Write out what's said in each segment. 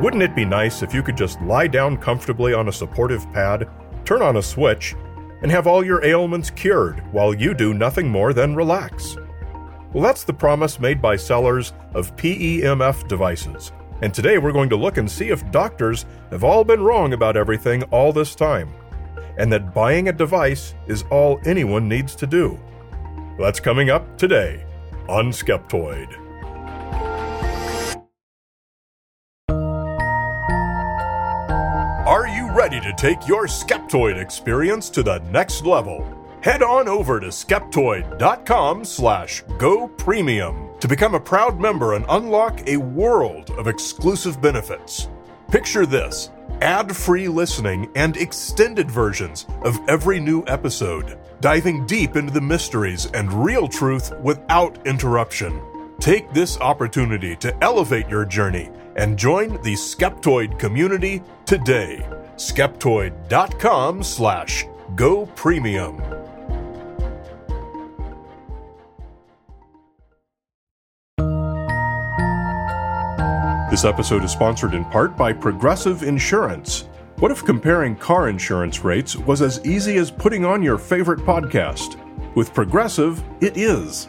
Wouldn't it be nice if you could just lie down comfortably on a supportive pad, turn on a switch, and have all your ailments cured while you do nothing more than relax? Well, that's the promise made by sellers of PEMF devices. And today we're going to look and see if doctors have all been wrong about everything all this time, and that buying a device is all anyone needs to do. That's coming up today on Skeptoid. Are you ready to take your Skeptoid experience to the next level? Head on over to skeptoid.com slash go premium to become a proud member and unlock a world of exclusive benefits. Picture this ad free listening and extended versions of every new episode, diving deep into the mysteries and real truth without interruption. Take this opportunity to elevate your journey and join the Skeptoid community today. Skeptoid.com slash go premium. This episode is sponsored in part by Progressive Insurance. What if comparing car insurance rates was as easy as putting on your favorite podcast? With Progressive, it is.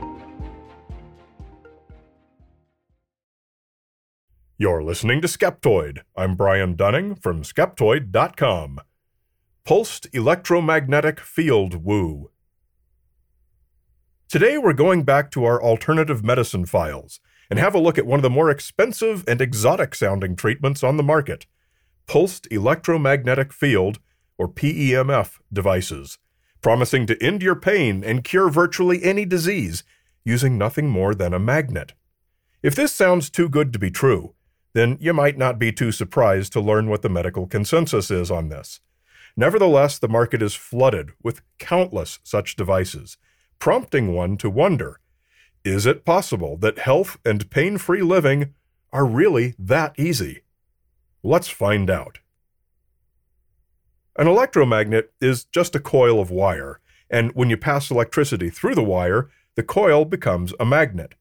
You're listening to Skeptoid. I'm Brian Dunning from Skeptoid.com. Pulsed electromagnetic field woo. Today, we're going back to our alternative medicine files and have a look at one of the more expensive and exotic sounding treatments on the market pulsed electromagnetic field, or PEMF, devices, promising to end your pain and cure virtually any disease using nothing more than a magnet. If this sounds too good to be true, then you might not be too surprised to learn what the medical consensus is on this. Nevertheless, the market is flooded with countless such devices prompting one to wonder is it possible that health and pain free living are really that easy? Let's find out. An electromagnet is just a coil of wire, and when you pass electricity through the wire, the coil becomes a magnet.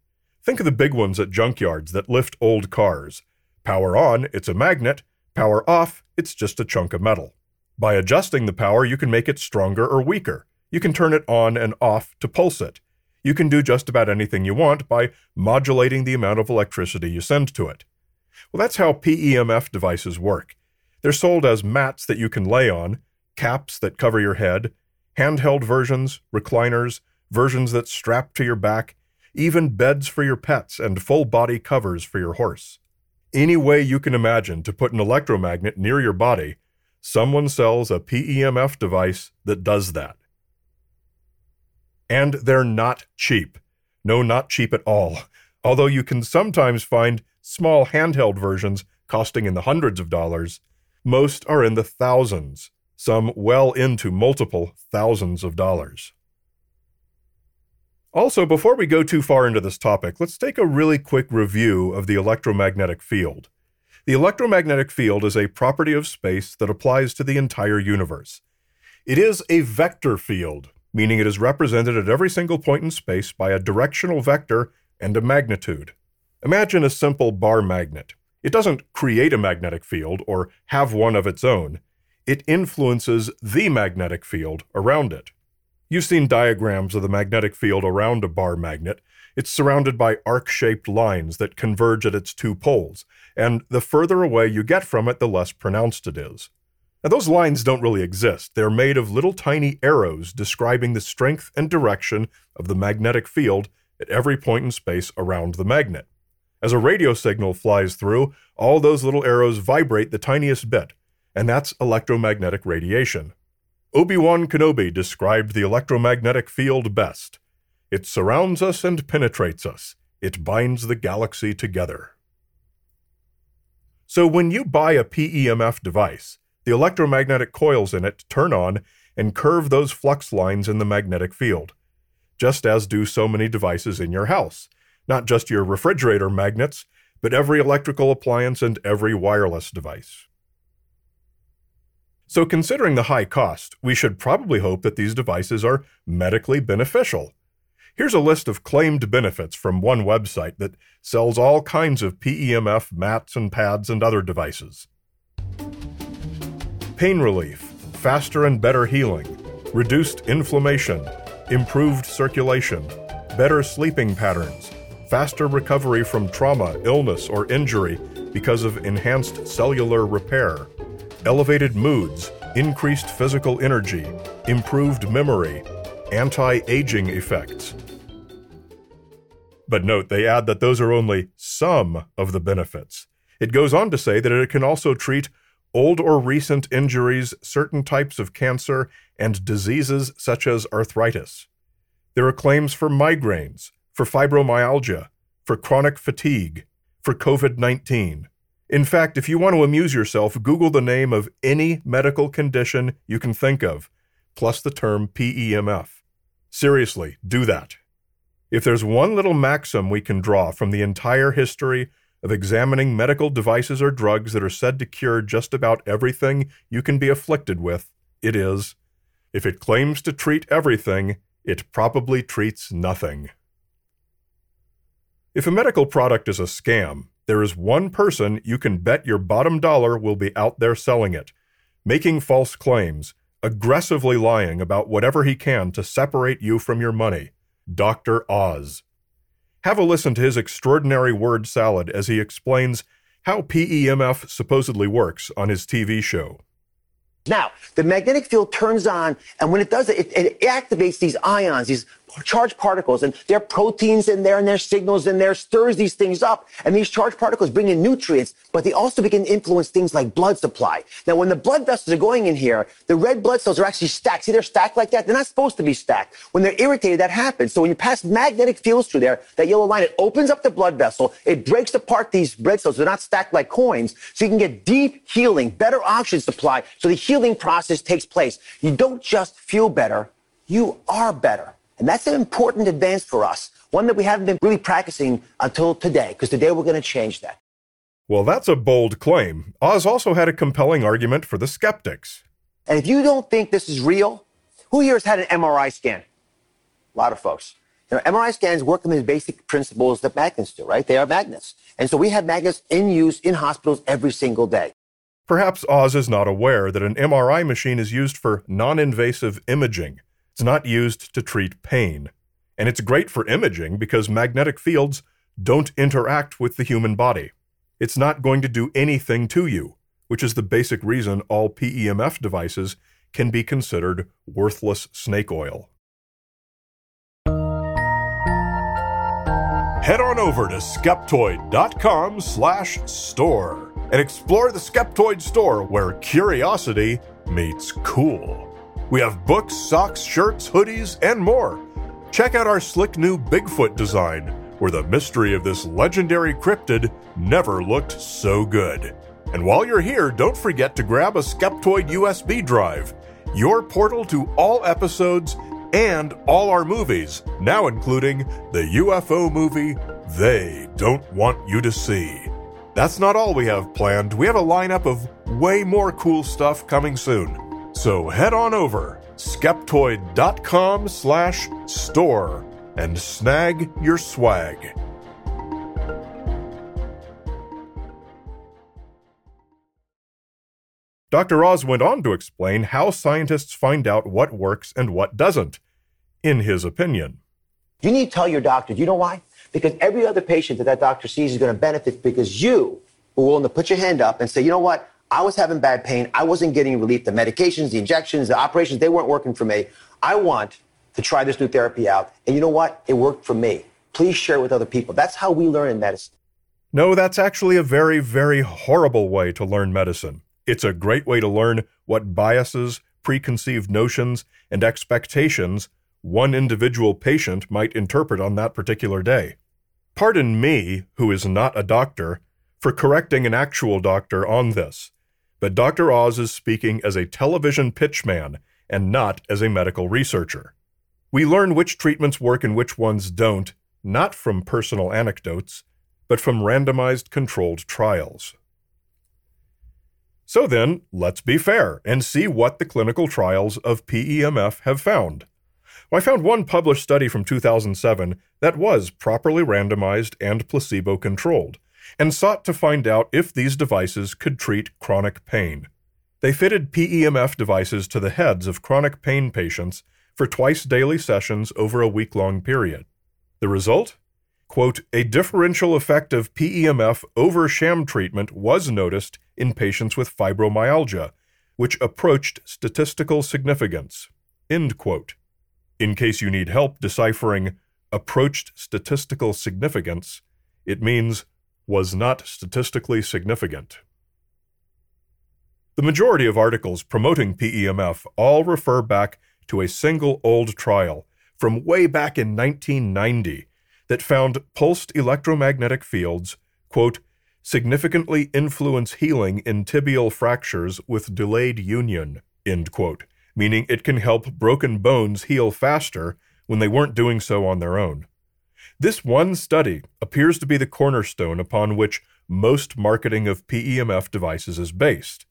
Think of the big ones at junkyards that lift old cars. Power on, it's a magnet. Power off, it's just a chunk of metal. By adjusting the power, you can make it stronger or weaker. You can turn it on and off to pulse it. You can do just about anything you want by modulating the amount of electricity you send to it. Well, that's how PEMF devices work. They're sold as mats that you can lay on, caps that cover your head, handheld versions, recliners, versions that strap to your back, even beds for your pets and full body covers for your horse. Any way you can imagine to put an electromagnet near your body, someone sells a PEMF device that does that. And they're not cheap. No, not cheap at all. Although you can sometimes find small handheld versions costing in the hundreds of dollars, most are in the thousands, some well into multiple thousands of dollars. Also, before we go too far into this topic, let's take a really quick review of the electromagnetic field. The electromagnetic field is a property of space that applies to the entire universe. It is a vector field, meaning it is represented at every single point in space by a directional vector and a magnitude. Imagine a simple bar magnet. It doesn't create a magnetic field or have one of its own. It influences the magnetic field around it. You've seen diagrams of the magnetic field around a bar magnet. It's surrounded by arc shaped lines that converge at its two poles, and the further away you get from it, the less pronounced it is. Now, those lines don't really exist. They're made of little tiny arrows describing the strength and direction of the magnetic field at every point in space around the magnet. As a radio signal flies through, all those little arrows vibrate the tiniest bit, and that's electromagnetic radiation. Obi Wan Kenobi described the electromagnetic field best it surrounds us and penetrates us, it binds the galaxy together. So when you buy a PEMF device, the electromagnetic coils in it turn on and curve those flux lines in the magnetic field, just as do so many devices in your house, not just your refrigerator magnets, but every electrical appliance and every wireless device. So, considering the high cost, we should probably hope that these devices are medically beneficial. Here's a list of claimed benefits from one website that sells all kinds of PEMF mats and pads and other devices. Pain relief, faster and better healing, reduced inflammation, improved circulation, better sleeping patterns, faster recovery from trauma, illness, or injury because of enhanced cellular repair, elevated moods, increased physical energy, improved memory, anti aging effects. But note, they add that those are only some of the benefits. It goes on to say that it can also treat old or recent injuries, certain types of cancer, and diseases such as arthritis. There are claims for migraines, for fibromyalgia, for chronic fatigue, for COVID 19. In fact, if you want to amuse yourself, Google the name of any medical condition you can think of, plus the term PEMF. Seriously, do that. If there's one little maxim we can draw from the entire history of examining medical devices or drugs that are said to cure just about everything you can be afflicted with, it is if it claims to treat everything, it probably treats nothing. If a medical product is a scam, there is one person you can bet your bottom dollar will be out there selling it, making false claims, aggressively lying about whatever he can to separate you from your money Dr. Oz. Have a listen to his extraordinary word salad as he explains how PEMF supposedly works on his TV show. Now, the magnetic field turns on, and when it does it, it, it activates these ions, these charged particles, and there are proteins in there and there's signals in there, stirs these things up. And these charged particles bring in nutrients, but they also begin to influence things like blood supply. Now, when the blood vessels are going in here, the red blood cells are actually stacked. See, they're stacked like that. They're not supposed to be stacked. When they're irritated, that happens. So when you pass magnetic fields through there, that yellow line, it opens up the blood vessel. It breaks apart these red cells. They're not stacked like coins. So you can get deep healing, better oxygen supply. So the healing process takes place. You don't just feel better. You are better. And that's an important advance for us, one that we haven't been really practicing until today, because today we're going to change that. Well, that's a bold claim. Oz also had a compelling argument for the skeptics. And if you don't think this is real, who here has had an MRI scan? A lot of folks. You know, MRI scans work on the basic principles that magnets do, right? They are magnets. And so we have magnets in use in hospitals every single day. Perhaps Oz is not aware that an MRI machine is used for non invasive imaging, it's not used to treat pain. And it's great for imaging because magnetic fields don't interact with the human body. It's not going to do anything to you, which is the basic reason all PEMF devices can be considered worthless snake oil. Head on over to skeptoid.com slash store and explore the Skeptoid store where curiosity meets cool. We have books, socks, shirts, hoodies, and more. Check out our slick new Bigfoot design, where the mystery of this legendary cryptid never looked so good. And while you're here, don't forget to grab a Skeptoid USB drive, your portal to all episodes and all our movies, now including the UFO movie They Don't Want You to See. That's not all we have planned. We have a lineup of way more cool stuff coming soon. So head on over skeptoid.com slash store and snag your swag. Dr. Oz went on to explain how scientists find out what works and what doesn't, in his opinion. You need to tell your doctor, Do you know why? Because every other patient that that doctor sees is going to benefit because you were willing to put your hand up and say, you know what? I was having bad pain. I wasn't getting relief. The medications, the injections, the operations, they weren't working for me. I want to try this new therapy out. And you know what? It worked for me. Please share it with other people. That's how we learn in medicine. No, that's actually a very, very horrible way to learn medicine. It's a great way to learn what biases, preconceived notions, and expectations one individual patient might interpret on that particular day. Pardon me, who is not a doctor, for correcting an actual doctor on this, but Dr. Oz is speaking as a television pitchman and not as a medical researcher. We learn which treatments work and which ones don't, not from personal anecdotes, but from randomized controlled trials. So then, let's be fair and see what the clinical trials of PEMF have found. Well, I found one published study from 2007 that was properly randomized and placebo controlled, and sought to find out if these devices could treat chronic pain. They fitted PEMF devices to the heads of chronic pain patients for twice daily sessions over a week long period. The result? Quote, a differential effect of PEMF over sham treatment was noticed in patients with fibromyalgia, which approached statistical significance. End quote. In case you need help deciphering approached statistical significance, it means was not statistically significant. The majority of articles promoting PEMF all refer back to a single old trial from way back in 1990 that found pulsed electromagnetic fields, quote, significantly influence healing in tibial fractures with delayed union, end quote, meaning it can help broken bones heal faster when they weren't doing so on their own. This one study appears to be the cornerstone upon which most marketing of PEMF devices is based.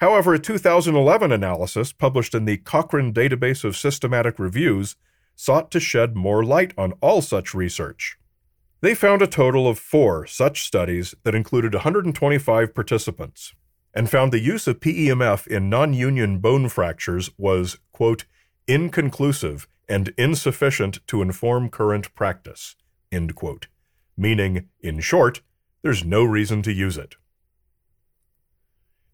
However, a 2011 analysis published in the Cochrane Database of Systematic Reviews sought to shed more light on all such research. They found a total of four such studies that included 125 participants and found the use of PEMF in non union bone fractures was, quote, inconclusive and insufficient to inform current practice, end quote, meaning, in short, there's no reason to use it.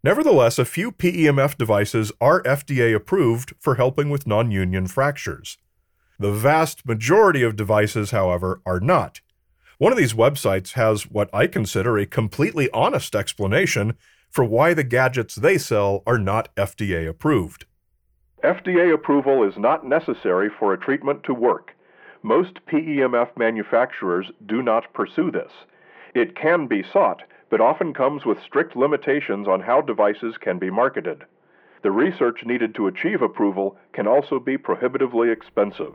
Nevertheless, a few PEMF devices are FDA approved for helping with non union fractures. The vast majority of devices, however, are not. One of these websites has what I consider a completely honest explanation for why the gadgets they sell are not FDA approved. FDA approval is not necessary for a treatment to work. Most PEMF manufacturers do not pursue this. It can be sought but often comes with strict limitations on how devices can be marketed. The research needed to achieve approval can also be prohibitively expensive.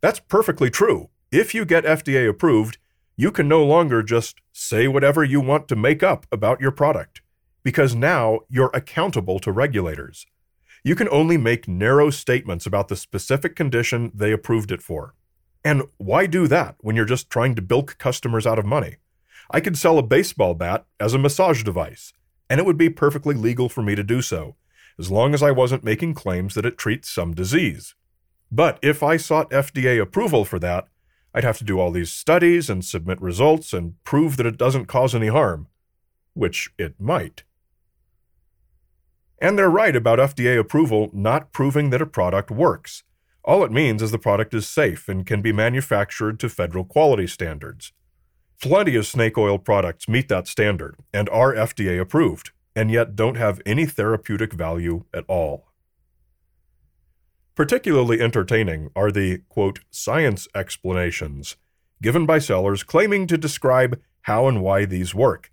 That's perfectly true. If you get FDA approved, you can no longer just say whatever you want to make up about your product, because now you're accountable to regulators. You can only make narrow statements about the specific condition they approved it for. And why do that when you're just trying to bilk customers out of money? I could sell a baseball bat as a massage device, and it would be perfectly legal for me to do so, as long as I wasn't making claims that it treats some disease. But if I sought FDA approval for that, I'd have to do all these studies and submit results and prove that it doesn't cause any harm, which it might. And they're right about FDA approval not proving that a product works. All it means is the product is safe and can be manufactured to federal quality standards. Plenty of snake oil products meet that standard and are FDA approved, and yet don't have any therapeutic value at all. Particularly entertaining are the, quote, science explanations given by sellers claiming to describe how and why these work.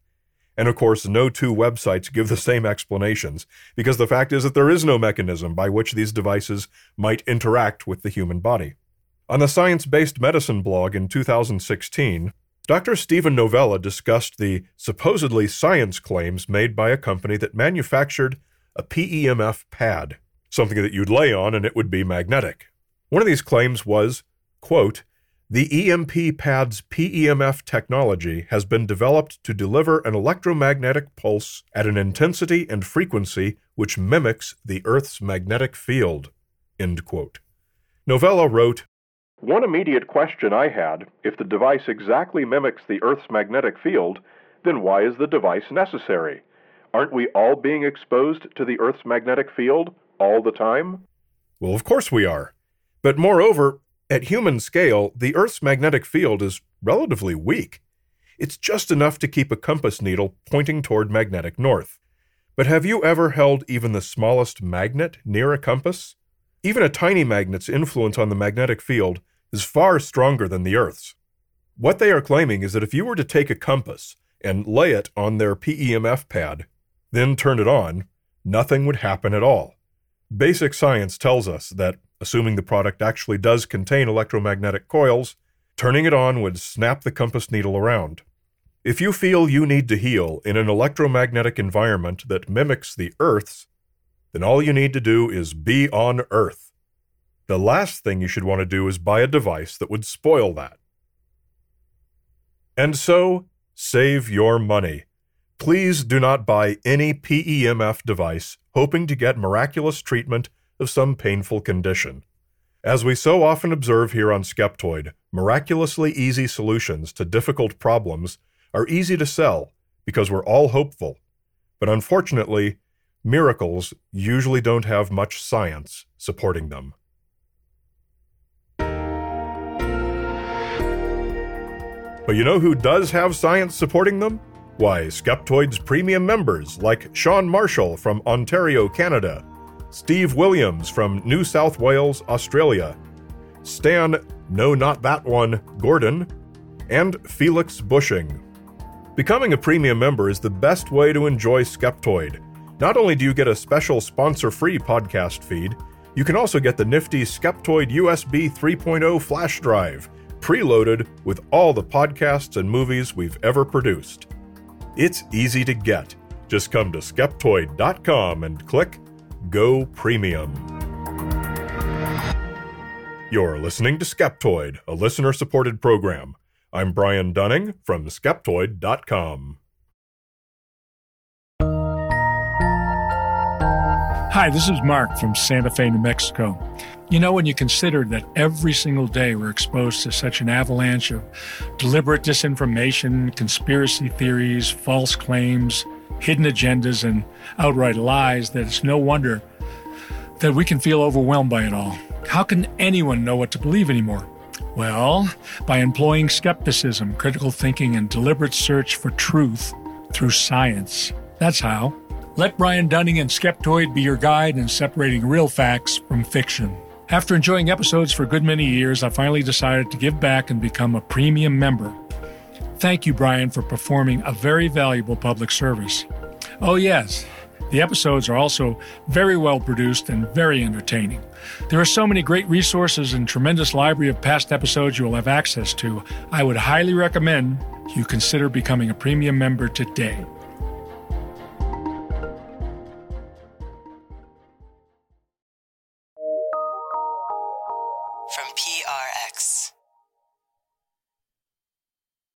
And of course, no two websites give the same explanations, because the fact is that there is no mechanism by which these devices might interact with the human body. On the Science Based Medicine blog in 2016, Dr. Steven Novella discussed the supposedly science claims made by a company that manufactured a PEMF pad, something that you'd lay on and it would be magnetic. One of these claims was, quote, the EMP pad's PEMF technology has been developed to deliver an electromagnetic pulse at an intensity and frequency which mimics the Earth's magnetic field. End quote. Novella wrote, one immediate question I had if the device exactly mimics the Earth's magnetic field, then why is the device necessary? Aren't we all being exposed to the Earth's magnetic field all the time? Well, of course we are. But moreover, at human scale, the Earth's magnetic field is relatively weak. It's just enough to keep a compass needle pointing toward magnetic north. But have you ever held even the smallest magnet near a compass? Even a tiny magnet's influence on the magnetic field is far stronger than the Earth's. What they are claiming is that if you were to take a compass and lay it on their PEMF pad, then turn it on, nothing would happen at all. Basic science tells us that, assuming the product actually does contain electromagnetic coils, turning it on would snap the compass needle around. If you feel you need to heal in an electromagnetic environment that mimics the Earth's, then all you need to do is be on Earth. The last thing you should want to do is buy a device that would spoil that. And so, save your money. Please do not buy any PEMF device hoping to get miraculous treatment of some painful condition. As we so often observe here on Skeptoid, miraculously easy solutions to difficult problems are easy to sell because we're all hopeful. But unfortunately, miracles usually don't have much science supporting them. But you know who does have science supporting them? Why, Skeptoid's premium members like Sean Marshall from Ontario, Canada, Steve Williams from New South Wales, Australia, Stan, no, not that one, Gordon, and Felix Bushing. Becoming a premium member is the best way to enjoy Skeptoid. Not only do you get a special sponsor free podcast feed, you can also get the nifty Skeptoid USB 3.0 flash drive preloaded with all the podcasts and movies we've ever produced. It's easy to get. Just come to skeptoid.com and click Go Premium. You're listening to Skeptoid, a listener supported program. I'm Brian Dunning from Skeptoid.com. Hi, this is Mark from Santa Fe, New Mexico. You know, when you consider that every single day we're exposed to such an avalanche of deliberate disinformation, conspiracy theories, false claims, hidden agendas, and outright lies, that it's no wonder that we can feel overwhelmed by it all. How can anyone know what to believe anymore? Well, by employing skepticism, critical thinking, and deliberate search for truth through science. That's how. Let Brian Dunning and Skeptoid be your guide in separating real facts from fiction. After enjoying episodes for a good many years, I finally decided to give back and become a premium member. Thank you, Brian, for performing a very valuable public service. Oh, yes, the episodes are also very well produced and very entertaining. There are so many great resources and tremendous library of past episodes you will have access to. I would highly recommend you consider becoming a premium member today.